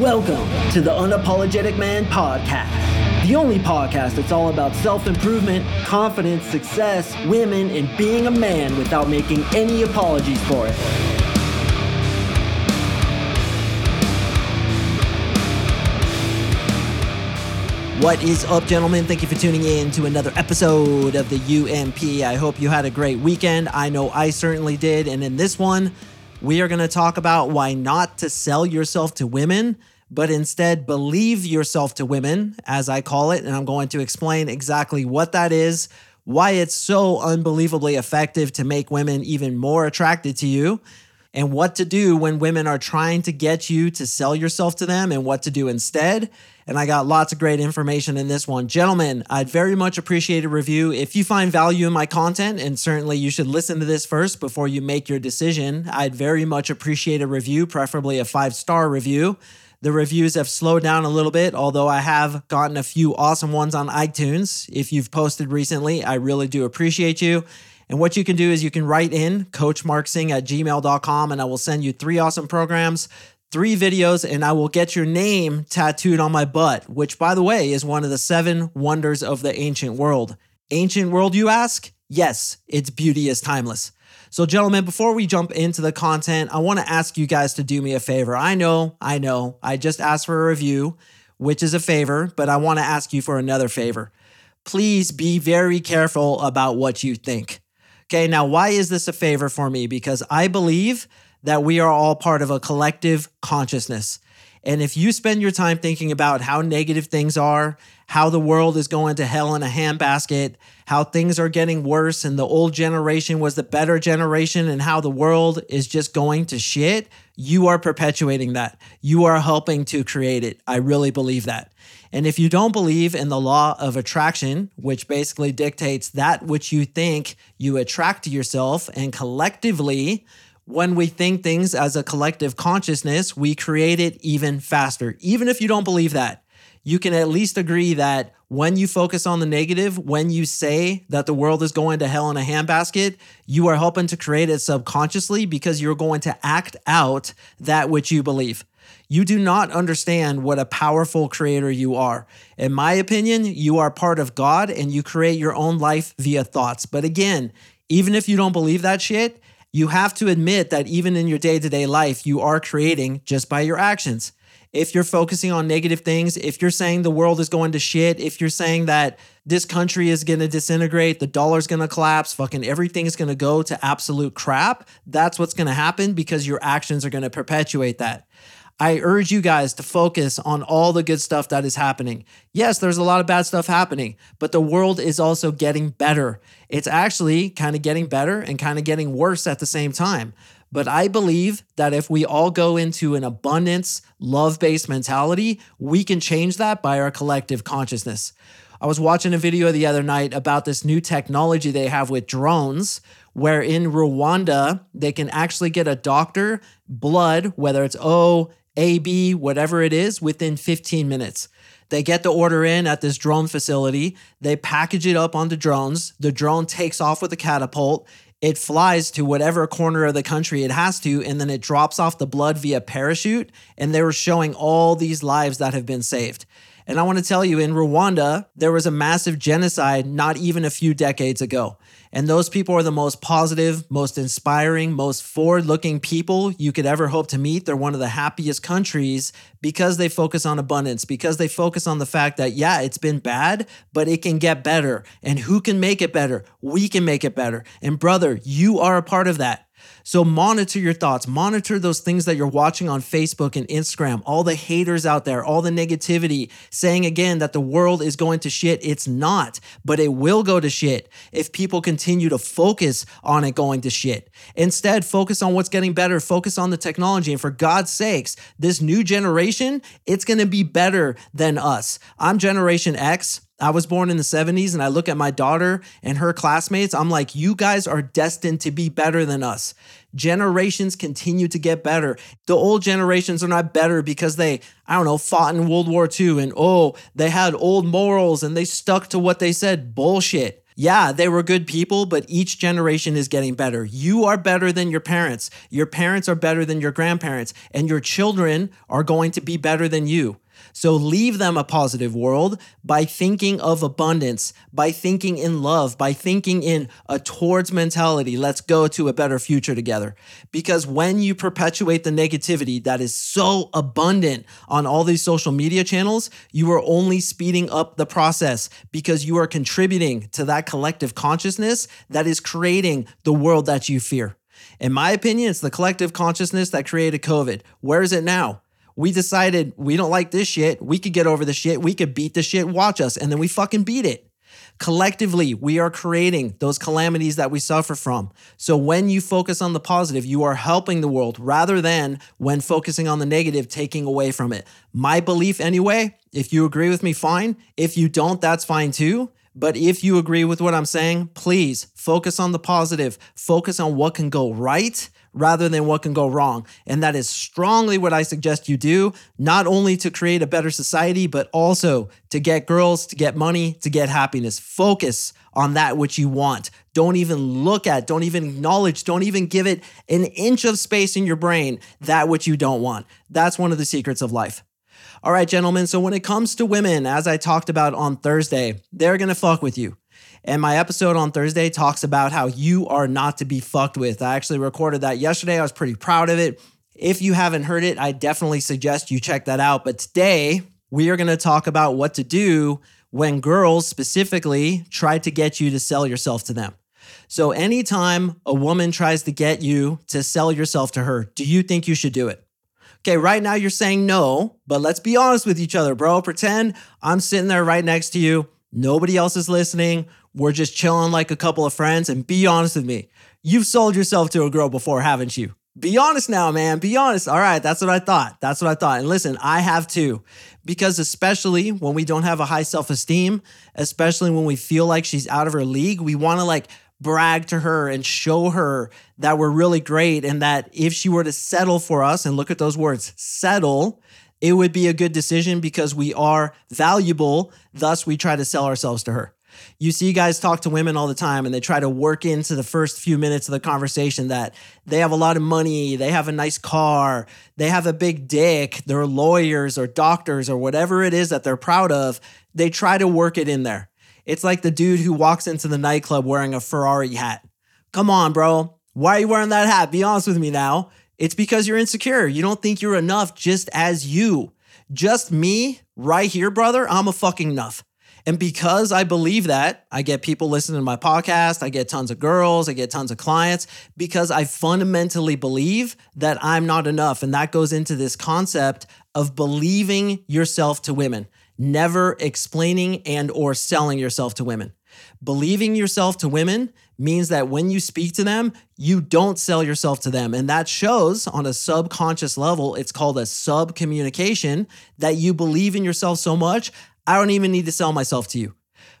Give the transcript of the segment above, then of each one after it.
Welcome to the Unapologetic Man Podcast, the only podcast that's all about self improvement, confidence, success, women, and being a man without making any apologies for it. What is up, gentlemen? Thank you for tuning in to another episode of the UMP. I hope you had a great weekend. I know I certainly did. And in this one, we are going to talk about why not to sell yourself to women, but instead believe yourself to women, as I call it. And I'm going to explain exactly what that is, why it's so unbelievably effective to make women even more attracted to you, and what to do when women are trying to get you to sell yourself to them and what to do instead. And I got lots of great information in this one. Gentlemen, I'd very much appreciate a review. If you find value in my content, and certainly you should listen to this first before you make your decision, I'd very much appreciate a review, preferably a five star review. The reviews have slowed down a little bit, although I have gotten a few awesome ones on iTunes. If you've posted recently, I really do appreciate you. And what you can do is you can write in coachmarksing at gmail.com and I will send you three awesome programs, three videos, and I will get your name tattooed on my butt, which, by the way, is one of the seven wonders of the ancient world. Ancient world, you ask? Yes, its beauty is timeless. So, gentlemen, before we jump into the content, I want to ask you guys to do me a favor. I know, I know, I just asked for a review, which is a favor, but I want to ask you for another favor. Please be very careful about what you think. Okay, now why is this a favor for me? Because I believe that we are all part of a collective consciousness. And if you spend your time thinking about how negative things are, how the world is going to hell in a handbasket, how things are getting worse, and the old generation was the better generation, and how the world is just going to shit, you are perpetuating that. You are helping to create it. I really believe that. And if you don't believe in the law of attraction, which basically dictates that which you think you attract to yourself, and collectively, when we think things as a collective consciousness, we create it even faster. Even if you don't believe that, you can at least agree that when you focus on the negative, when you say that the world is going to hell in a handbasket, you are helping to create it subconsciously because you're going to act out that which you believe. You do not understand what a powerful creator you are. In my opinion, you are part of God and you create your own life via thoughts. But again, even if you don't believe that shit, you have to admit that even in your day to day life, you are creating just by your actions. If you're focusing on negative things, if you're saying the world is going to shit, if you're saying that this country is going to disintegrate, the dollar's going to collapse, fucking everything is going to go to absolute crap, that's what's going to happen because your actions are going to perpetuate that. I urge you guys to focus on all the good stuff that is happening. Yes, there's a lot of bad stuff happening, but the world is also getting better. It's actually kind of getting better and kind of getting worse at the same time. But I believe that if we all go into an abundance, love based mentality, we can change that by our collective consciousness. I was watching a video the other night about this new technology they have with drones, where in Rwanda, they can actually get a doctor blood, whether it's O, AB, whatever it is, within 15 minutes. They get the order in at this drone facility. They package it up onto drones. The drone takes off with a catapult. It flies to whatever corner of the country it has to, and then it drops off the blood via parachute. And they were showing all these lives that have been saved. And I want to tell you, in Rwanda, there was a massive genocide not even a few decades ago. And those people are the most positive, most inspiring, most forward looking people you could ever hope to meet. They're one of the happiest countries because they focus on abundance, because they focus on the fact that, yeah, it's been bad, but it can get better. And who can make it better? We can make it better. And brother, you are a part of that. So monitor your thoughts, monitor those things that you're watching on Facebook and Instagram, all the haters out there, all the negativity, saying again that the world is going to shit. It's not, but it will go to shit if people continue to focus on it going to shit. Instead, focus on what's getting better, focus on the technology. And for God's sakes, this new generation, it's going to be better than us. I'm Generation X. I was born in the 70s and I look at my daughter and her classmates. I'm like, you guys are destined to be better than us. Generations continue to get better. The old generations are not better because they, I don't know, fought in World War II and oh, they had old morals and they stuck to what they said. Bullshit. Yeah, they were good people, but each generation is getting better. You are better than your parents. Your parents are better than your grandparents, and your children are going to be better than you. So leave them a positive world by thinking of abundance, by thinking in love, by thinking in a towards mentality. Let's go to a better future together. Because when you perpetuate the negativity that is so abundant on all these social media channels, you are only speeding up the process because you are contributing to that collective consciousness that is creating the world that you fear. In my opinion, it's the collective consciousness that created COVID. Where is it now? We decided we don't like this shit. We could get over the shit. We could beat the shit. Watch us. And then we fucking beat it. Collectively, we are creating those calamities that we suffer from. So when you focus on the positive, you are helping the world rather than when focusing on the negative, taking away from it. My belief, anyway, if you agree with me, fine. If you don't, that's fine too. But if you agree with what I'm saying, please focus on the positive, focus on what can go right rather than what can go wrong. And that is strongly what I suggest you do, not only to create a better society, but also to get girls, to get money, to get happiness. Focus on that which you want. Don't even look at, don't even acknowledge, don't even give it an inch of space in your brain that which you don't want. That's one of the secrets of life. All right, gentlemen. So when it comes to women, as I talked about on Thursday, they're going to fuck with you. And my episode on Thursday talks about how you are not to be fucked with. I actually recorded that yesterday. I was pretty proud of it. If you haven't heard it, I definitely suggest you check that out. But today, we are going to talk about what to do when girls specifically try to get you to sell yourself to them. So, anytime a woman tries to get you to sell yourself to her, do you think you should do it? Okay, right now you're saying no, but let's be honest with each other, bro. Pretend I'm sitting there right next to you. Nobody else is listening. We're just chilling like a couple of friends. And be honest with me, you've sold yourself to a girl before, haven't you? Be honest now, man. Be honest. All right, that's what I thought. That's what I thought. And listen, I have too. Because especially when we don't have a high self esteem, especially when we feel like she's out of her league, we want to like brag to her and show her that we're really great and that if she were to settle for us, and look at those words, settle, it would be a good decision because we are valuable. Thus, we try to sell ourselves to her. You see guys talk to women all the time and they try to work into the first few minutes of the conversation that they have a lot of money, they have a nice car, they have a big dick, they're lawyers or doctors or whatever it is that they're proud of. They try to work it in there. It's like the dude who walks into the nightclub wearing a Ferrari hat. Come on, bro. Why are you wearing that hat? Be honest with me now. It's because you're insecure. You don't think you're enough just as you. Just me right here, brother. I'm a fucking enough. And because I believe that, I get people listening to my podcast, I get tons of girls, I get tons of clients because I fundamentally believe that I'm not enough. And that goes into this concept of believing yourself to women, never explaining and or selling yourself to women. Believing yourself to women means that when you speak to them, you don't sell yourself to them. And that shows on a subconscious level, it's called a sub communication that you believe in yourself so much. I don't even need to sell myself to you.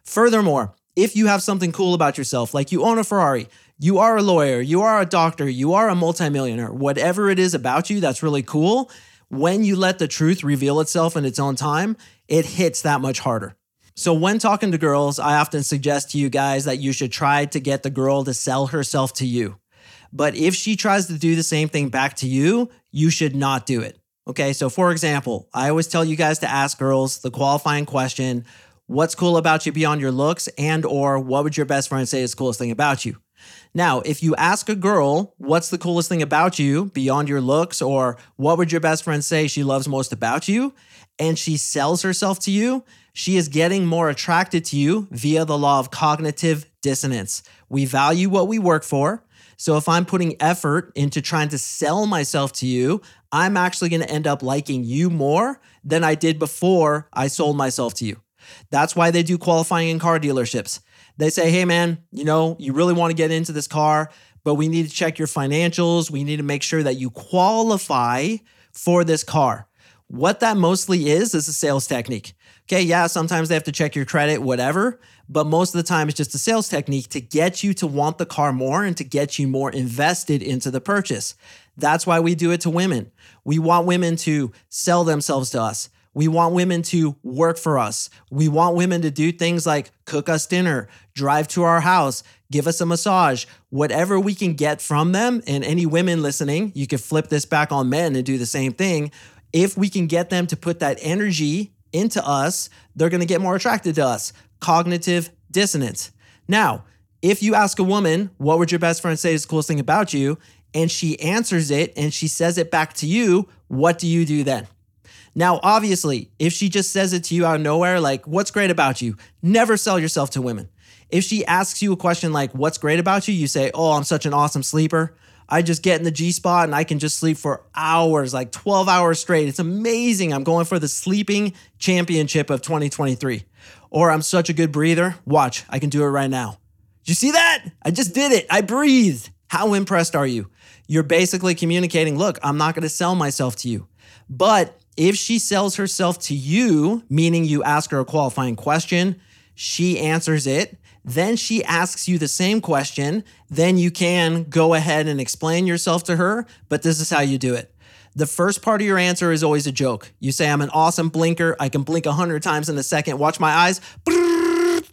Furthermore, if you have something cool about yourself, like you own a Ferrari, you are a lawyer, you are a doctor, you are a multimillionaire, whatever it is about you that's really cool, when you let the truth reveal itself in its own time, it hits that much harder. So, when talking to girls, I often suggest to you guys that you should try to get the girl to sell herself to you. But if she tries to do the same thing back to you, you should not do it. Okay, so for example, I always tell you guys to ask girls the qualifying question, what's cool about you beyond your looks and or what would your best friend say is the coolest thing about you? Now, if you ask a girl what's the coolest thing about you beyond your looks or what would your best friend say she loves most about you and she sells herself to you, she is getting more attracted to you via the law of cognitive dissonance. We value what we work for. So if I'm putting effort into trying to sell myself to you, I'm actually going to end up liking you more than I did before I sold myself to you. That's why they do qualifying in car dealerships. They say, hey, man, you know, you really want to get into this car, but we need to check your financials. We need to make sure that you qualify for this car. What that mostly is, is a sales technique. Okay, yeah, sometimes they have to check your credit, whatever, but most of the time it's just a sales technique to get you to want the car more and to get you more invested into the purchase. That's why we do it to women. We want women to sell themselves to us. We want women to work for us. We want women to do things like cook us dinner, drive to our house, give us a massage, whatever we can get from them. And any women listening, you can flip this back on men and do the same thing. If we can get them to put that energy into us, they're going to get more attracted to us. Cognitive dissonance. Now, if you ask a woman, what would your best friend say is the coolest thing about you? And she answers it and she says it back to you, what do you do then? Now, obviously, if she just says it to you out of nowhere, like, what's great about you? Never sell yourself to women. If she asks you a question like, what's great about you? You say, oh, I'm such an awesome sleeper. I just get in the G spot and I can just sleep for hours, like 12 hours straight. It's amazing. I'm going for the sleeping championship of 2023. Or I'm such a good breather. Watch, I can do it right now. Did you see that? I just did it. I breathed. How impressed are you? You're basically communicating, look, I'm not going to sell myself to you. But if she sells herself to you, meaning you ask her a qualifying question, she answers it, then she asks you the same question, then you can go ahead and explain yourself to her, but this is how you do it. The first part of your answer is always a joke. You say, I'm an awesome blinker. I can blink 100 times in a second. Watch my eyes.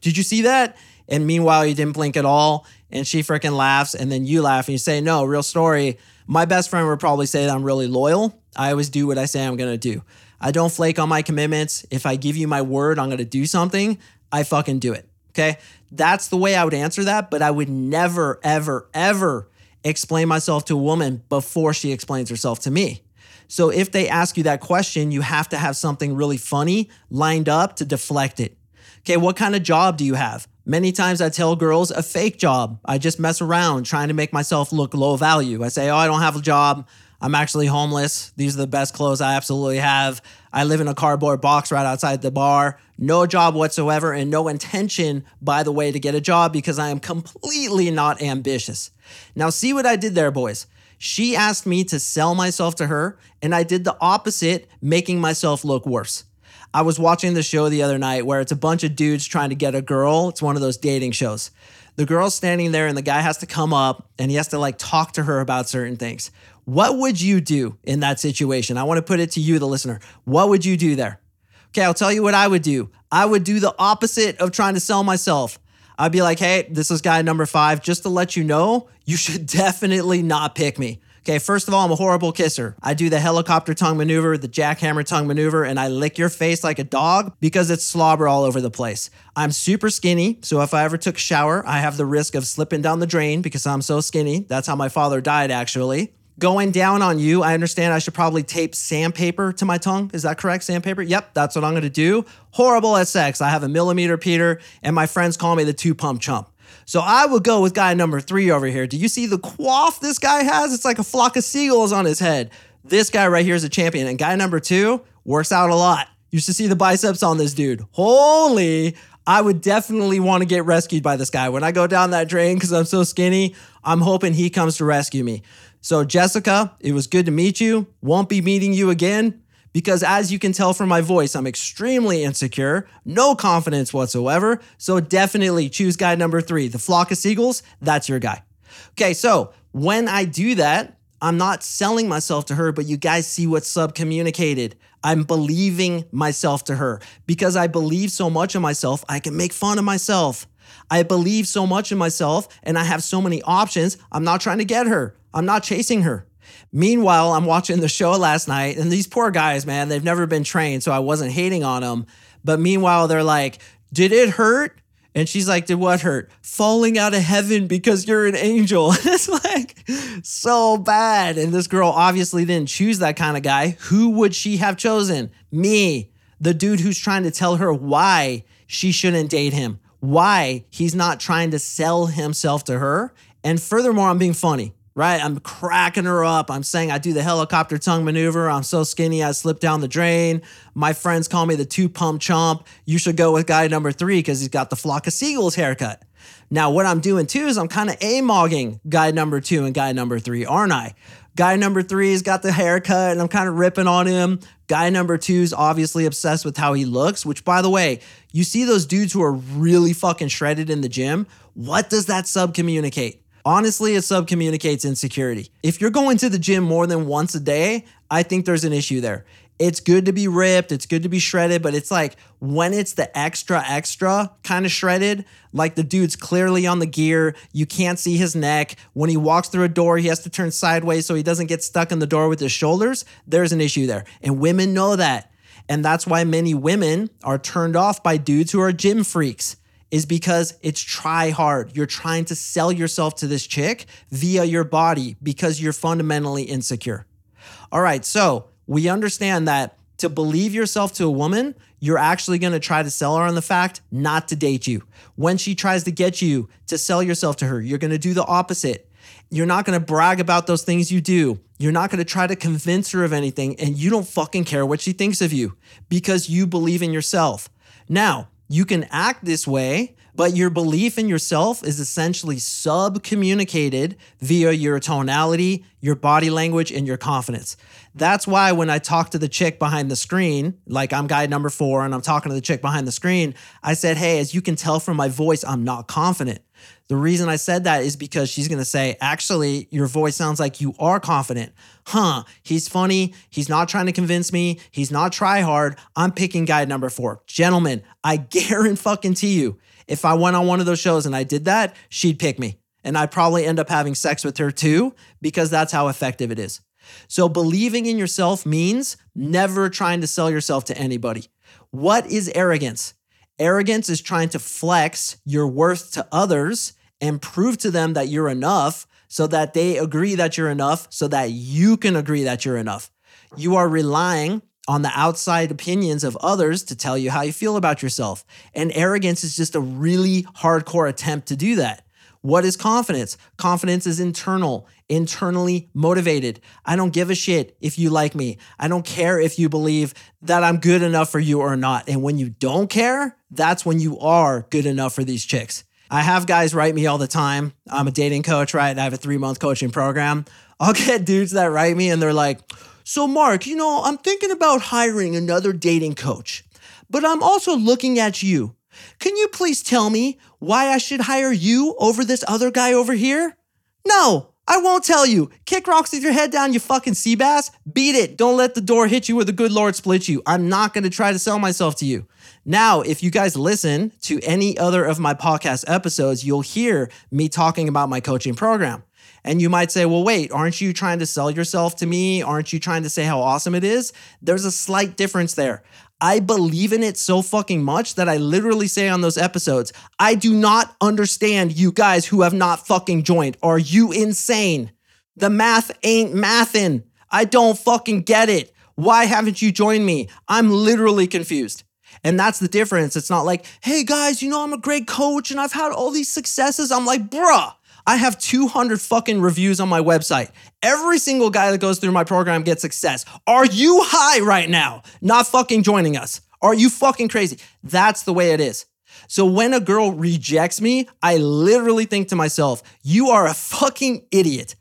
Did you see that? And meanwhile, you didn't blink at all. And she freaking laughs. And then you laugh and you say, No, real story. My best friend would probably say that I'm really loyal. I always do what I say I'm going to do. I don't flake on my commitments. If I give you my word, I'm going to do something. I fucking do it. Okay. That's the way I would answer that. But I would never, ever, ever explain myself to a woman before she explains herself to me. So if they ask you that question, you have to have something really funny lined up to deflect it. Okay. What kind of job do you have? Many times I tell girls a fake job. I just mess around trying to make myself look low value. I say, Oh, I don't have a job. I'm actually homeless. These are the best clothes I absolutely have. I live in a cardboard box right outside the bar. No job whatsoever, and no intention, by the way, to get a job because I am completely not ambitious. Now, see what I did there, boys. She asked me to sell myself to her, and I did the opposite, making myself look worse. I was watching the show the other night where it's a bunch of dudes trying to get a girl. It's one of those dating shows. The girl's standing there and the guy has to come up and he has to like talk to her about certain things. What would you do in that situation? I want to put it to you, the listener. What would you do there? Okay, I'll tell you what I would do. I would do the opposite of trying to sell myself. I'd be like, hey, this is guy number five. Just to let you know, you should definitely not pick me. Okay, first of all, I'm a horrible kisser. I do the helicopter tongue maneuver, the jackhammer tongue maneuver, and I lick your face like a dog because it's slobber all over the place. I'm super skinny, so if I ever took a shower, I have the risk of slipping down the drain because I'm so skinny. That's how my father died, actually going down on you. I understand I should probably tape sandpaper to my tongue. Is that correct? Sandpaper? Yep, that's what I'm gonna do. Horrible at sex. I have a millimeter Peter, and my friends call me the two pump chump. So I would go with guy number three over here. Do you see the quaff this guy has? It's like a flock of seagulls on his head. This guy right here is a champion. And guy number two works out a lot. Used to see the biceps on this dude. Holy, I would definitely want to get rescued by this guy. When I go down that drain because I'm so skinny, I'm hoping he comes to rescue me. So, Jessica, it was good to meet you. Won't be meeting you again because as you can tell from my voice, I'm extremely insecure, no confidence whatsoever. So definitely choose guy number three, the flock of seagulls. That's your guy. Okay, so when I do that, I'm not selling myself to her, but you guys see what's sub communicated. I'm believing myself to her because I believe so much in myself, I can make fun of myself. I believe so much in myself and I have so many options. I'm not trying to get her, I'm not chasing her. Meanwhile, I'm watching the show last night, and these poor guys, man, they've never been trained, so I wasn't hating on them. But meanwhile, they're like, Did it hurt? And she's like, Did what hurt? Falling out of heaven because you're an angel. it's like so bad. And this girl obviously didn't choose that kind of guy. Who would she have chosen? Me, the dude who's trying to tell her why she shouldn't date him, why he's not trying to sell himself to her. And furthermore, I'm being funny right? I'm cracking her up. I'm saying I do the helicopter tongue maneuver. I'm so skinny, I slip down the drain. My friends call me the two pump chomp. You should go with guy number three because he's got the flock of seagulls haircut. Now, what I'm doing too is I'm kind of a-mogging guy number two and guy number three, aren't I? Guy number three's got the haircut and I'm kind of ripping on him. Guy number two's obviously obsessed with how he looks, which, by the way, you see those dudes who are really fucking shredded in the gym. What does that sub communicate? Honestly, it subcommunicates insecurity. If you're going to the gym more than once a day, I think there's an issue there. It's good to be ripped, it's good to be shredded, but it's like when it's the extra, extra kind of shredded, like the dude's clearly on the gear, you can't see his neck. When he walks through a door, he has to turn sideways so he doesn't get stuck in the door with his shoulders. There's an issue there. And women know that. And that's why many women are turned off by dudes who are gym freaks is because it's try hard. You're trying to sell yourself to this chick via your body because you're fundamentally insecure. All right, so we understand that to believe yourself to a woman, you're actually going to try to sell her on the fact not to date you. When she tries to get you to sell yourself to her, you're going to do the opposite. You're not going to brag about those things you do. You're not going to try to convince her of anything, and you don't fucking care what she thinks of you because you believe in yourself. Now, you can act this way, but your belief in yourself is essentially sub communicated via your tonality, your body language, and your confidence. That's why when I talk to the chick behind the screen, like I'm guy number four and I'm talking to the chick behind the screen, I said, Hey, as you can tell from my voice, I'm not confident. The reason I said that is because she's going to say, actually, your voice sounds like you are confident. Huh, he's funny. He's not trying to convince me. He's not try hard. I'm picking guide number four. Gentlemen, I guarantee you, if I went on one of those shows and I did that, she'd pick me. And I'd probably end up having sex with her too, because that's how effective it is. So believing in yourself means never trying to sell yourself to anybody. What is arrogance? Arrogance is trying to flex your worth to others and prove to them that you're enough so that they agree that you're enough so that you can agree that you're enough. You are relying on the outside opinions of others to tell you how you feel about yourself. And arrogance is just a really hardcore attempt to do that. What is confidence? Confidence is internal, internally motivated. I don't give a shit if you like me. I don't care if you believe that I'm good enough for you or not. And when you don't care, that's when you are good enough for these chicks. I have guys write me all the time. I'm a dating coach, right? I have a three month coaching program. I'll get dudes that write me and they're like, So, Mark, you know, I'm thinking about hiring another dating coach, but I'm also looking at you. Can you please tell me why I should hire you over this other guy over here? No, I won't tell you. Kick rocks with your head down, you fucking sea bass. Beat it. Don't let the door hit you or the good Lord split you. I'm not going to try to sell myself to you. Now, if you guys listen to any other of my podcast episodes, you'll hear me talking about my coaching program. And you might say, well, wait, aren't you trying to sell yourself to me? Aren't you trying to say how awesome it is? There's a slight difference there. I believe in it so fucking much that I literally say on those episodes, I do not understand you guys who have not fucking joined. Are you insane? The math ain't mathin'. I don't fucking get it. Why haven't you joined me? I'm literally confused. And that's the difference. It's not like, hey guys, you know, I'm a great coach and I've had all these successes. I'm like, bruh, I have 200 fucking reviews on my website. Every single guy that goes through my program gets success. Are you high right now? Not fucking joining us. Are you fucking crazy? That's the way it is. So when a girl rejects me, I literally think to myself, you are a fucking idiot.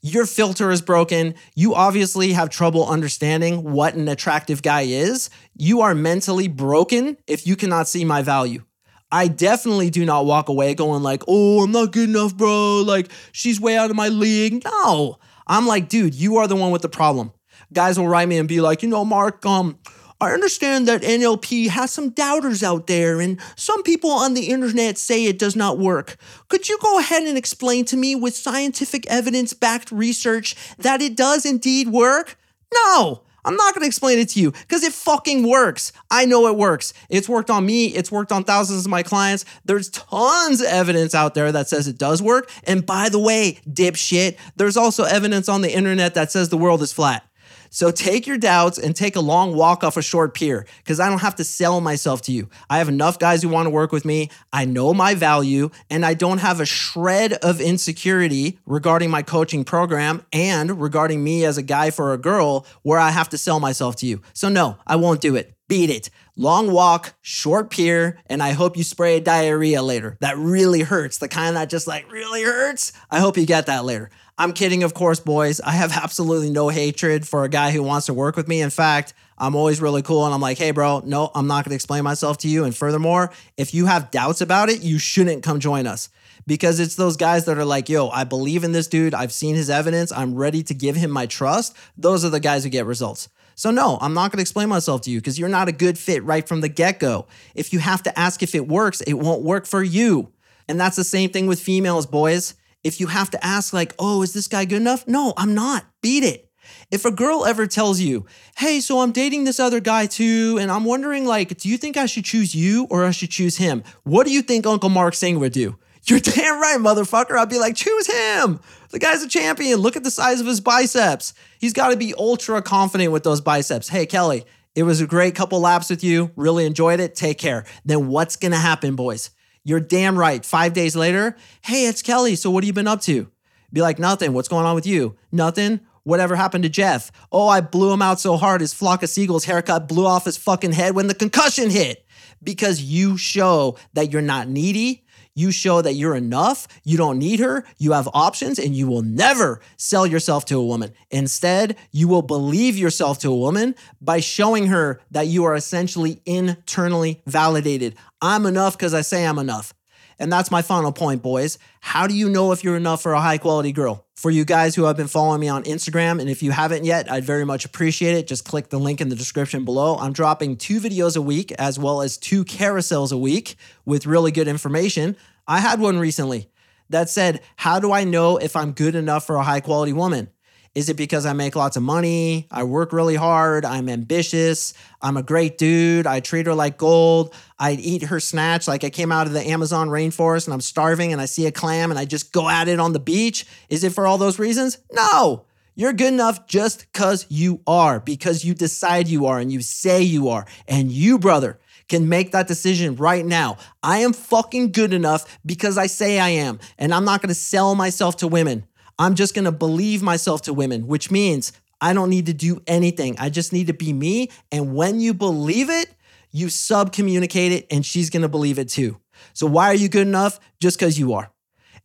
Your filter is broken. You obviously have trouble understanding what an attractive guy is. You are mentally broken if you cannot see my value. I definitely do not walk away going like, "Oh, I'm not good enough, bro. Like she's way out of my league." No. I'm like, "Dude, you are the one with the problem." Guys will write me and be like, "You know, Mark, um I understand that NLP has some doubters out there, and some people on the internet say it does not work. Could you go ahead and explain to me with scientific evidence backed research that it does indeed work? No, I'm not going to explain it to you because it fucking works. I know it works. It's worked on me. It's worked on thousands of my clients. There's tons of evidence out there that says it does work. And by the way, dipshit, there's also evidence on the internet that says the world is flat. So take your doubts and take a long walk off a short pier because I don't have to sell myself to you. I have enough guys who want to work with me. I know my value and I don't have a shred of insecurity regarding my coaching program and regarding me as a guy for a girl where I have to sell myself to you. So, no, I won't do it. Beat it. Long walk, short pier, and I hope you spray diarrhea later. That really hurts. The kind that just like really hurts. I hope you get that later. I'm kidding, of course, boys. I have absolutely no hatred for a guy who wants to work with me. In fact, I'm always really cool and I'm like, hey, bro, no, I'm not going to explain myself to you. And furthermore, if you have doubts about it, you shouldn't come join us because it's those guys that are like, yo, I believe in this dude. I've seen his evidence. I'm ready to give him my trust. Those are the guys who get results. So, no, I'm not going to explain myself to you because you're not a good fit right from the get go. If you have to ask if it works, it won't work for you. And that's the same thing with females, boys. If you have to ask, like, oh, is this guy good enough? No, I'm not. Beat it. If a girl ever tells you, hey, so I'm dating this other guy too, and I'm wondering, like, do you think I should choose you or I should choose him? What do you think Uncle Mark Sing would do? You're damn right, motherfucker. I'd be like, choose him. The guy's a champion. Look at the size of his biceps. He's got to be ultra confident with those biceps. Hey, Kelly, it was a great couple laps with you. Really enjoyed it. Take care. Then what's going to happen, boys? You're damn right. Five days later, hey, it's Kelly. So what have you been up to? Be like, nothing. What's going on with you? Nothing. Whatever happened to Jeff? Oh, I blew him out so hard his flock of seagulls haircut blew off his fucking head when the concussion hit. Because you show that you're not needy, you show that you're enough, you don't need her, you have options, and you will never sell yourself to a woman. Instead, you will believe yourself to a woman by showing her that you are essentially internally validated. I'm enough because I say I'm enough. And that's my final point, boys. How do you know if you're enough for a high quality girl? For you guys who have been following me on Instagram, and if you haven't yet, I'd very much appreciate it. Just click the link in the description below. I'm dropping two videos a week as well as two carousels a week with really good information. I had one recently that said, How do I know if I'm good enough for a high quality woman? Is it because I make lots of money? I work really hard. I'm ambitious. I'm a great dude. I treat her like gold. I'd eat her snatch like I came out of the Amazon rainforest and I'm starving and I see a clam and I just go at it on the beach. Is it for all those reasons? No. You're good enough just because you are, because you decide you are and you say you are. And you, brother, can make that decision right now. I am fucking good enough because I say I am. And I'm not gonna sell myself to women. I'm just going to believe myself to women, which means I don't need to do anything. I just need to be me. And when you believe it, you sub communicate it, and she's going to believe it too. So, why are you good enough? Just because you are.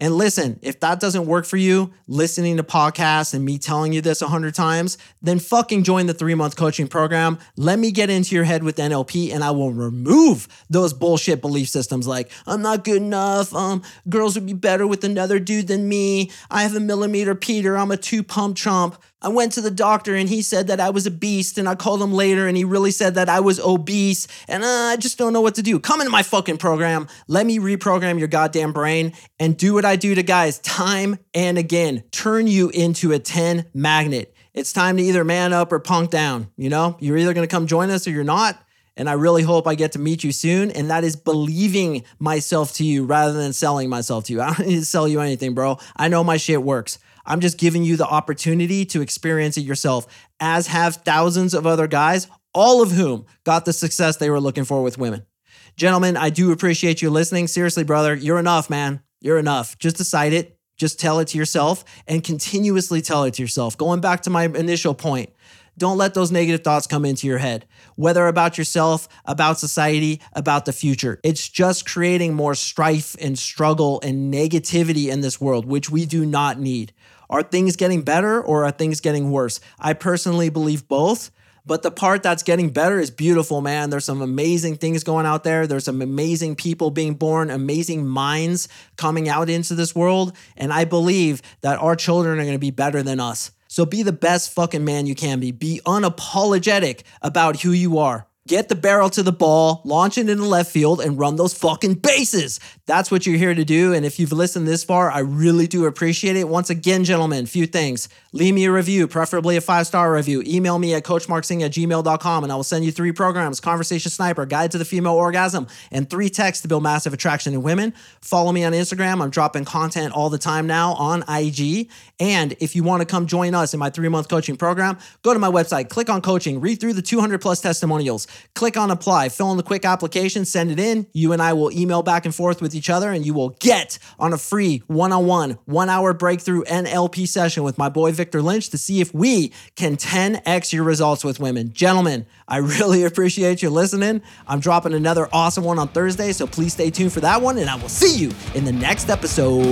And listen, if that doesn't work for you, listening to podcasts and me telling you this a hundred times, then fucking join the three month coaching program. Let me get into your head with NLP and I will remove those bullshit belief systems like, I'm not good enough. Um, girls would be better with another dude than me. I have a millimeter Peter. I'm a two pump chump. I went to the doctor and he said that I was a beast, and I called him later and he really said that I was obese, and uh, I just don't know what to do. Come into my fucking program. Let me reprogram your goddamn brain and do what I do to guys time and again turn you into a 10 magnet. It's time to either man up or punk down. You know, you're either gonna come join us or you're not. And I really hope I get to meet you soon. And that is believing myself to you rather than selling myself to you. I don't need to sell you anything, bro. I know my shit works. I'm just giving you the opportunity to experience it yourself, as have thousands of other guys, all of whom got the success they were looking for with women. Gentlemen, I do appreciate you listening. Seriously, brother, you're enough, man. You're enough. Just decide it. Just tell it to yourself and continuously tell it to yourself. Going back to my initial point, don't let those negative thoughts come into your head, whether about yourself, about society, about the future. It's just creating more strife and struggle and negativity in this world, which we do not need. Are things getting better or are things getting worse? I personally believe both. But the part that's getting better is beautiful, man. There's some amazing things going out there. There's some amazing people being born, amazing minds coming out into this world. And I believe that our children are going to be better than us. So be the best fucking man you can be. Be unapologetic about who you are. Get the barrel to the ball, launch it in the left field, and run those fucking bases. That's what you're here to do. And if you've listened this far, I really do appreciate it. Once again, gentlemen, few things. Leave me a review, preferably a five star review. Email me at coachmarksing at gmail.com, and I will send you three programs Conversation Sniper, Guide to the Female Orgasm, and three texts to build massive attraction in women. Follow me on Instagram. I'm dropping content all the time now on IG. And if you want to come join us in my three month coaching program, go to my website, click on coaching, read through the 200 plus testimonials. Click on apply, fill in the quick application, send it in. You and I will email back and forth with each other, and you will get on a free one on one, one hour breakthrough NLP session with my boy Victor Lynch to see if we can 10x your results with women. Gentlemen, I really appreciate you listening. I'm dropping another awesome one on Thursday, so please stay tuned for that one, and I will see you in the next episode.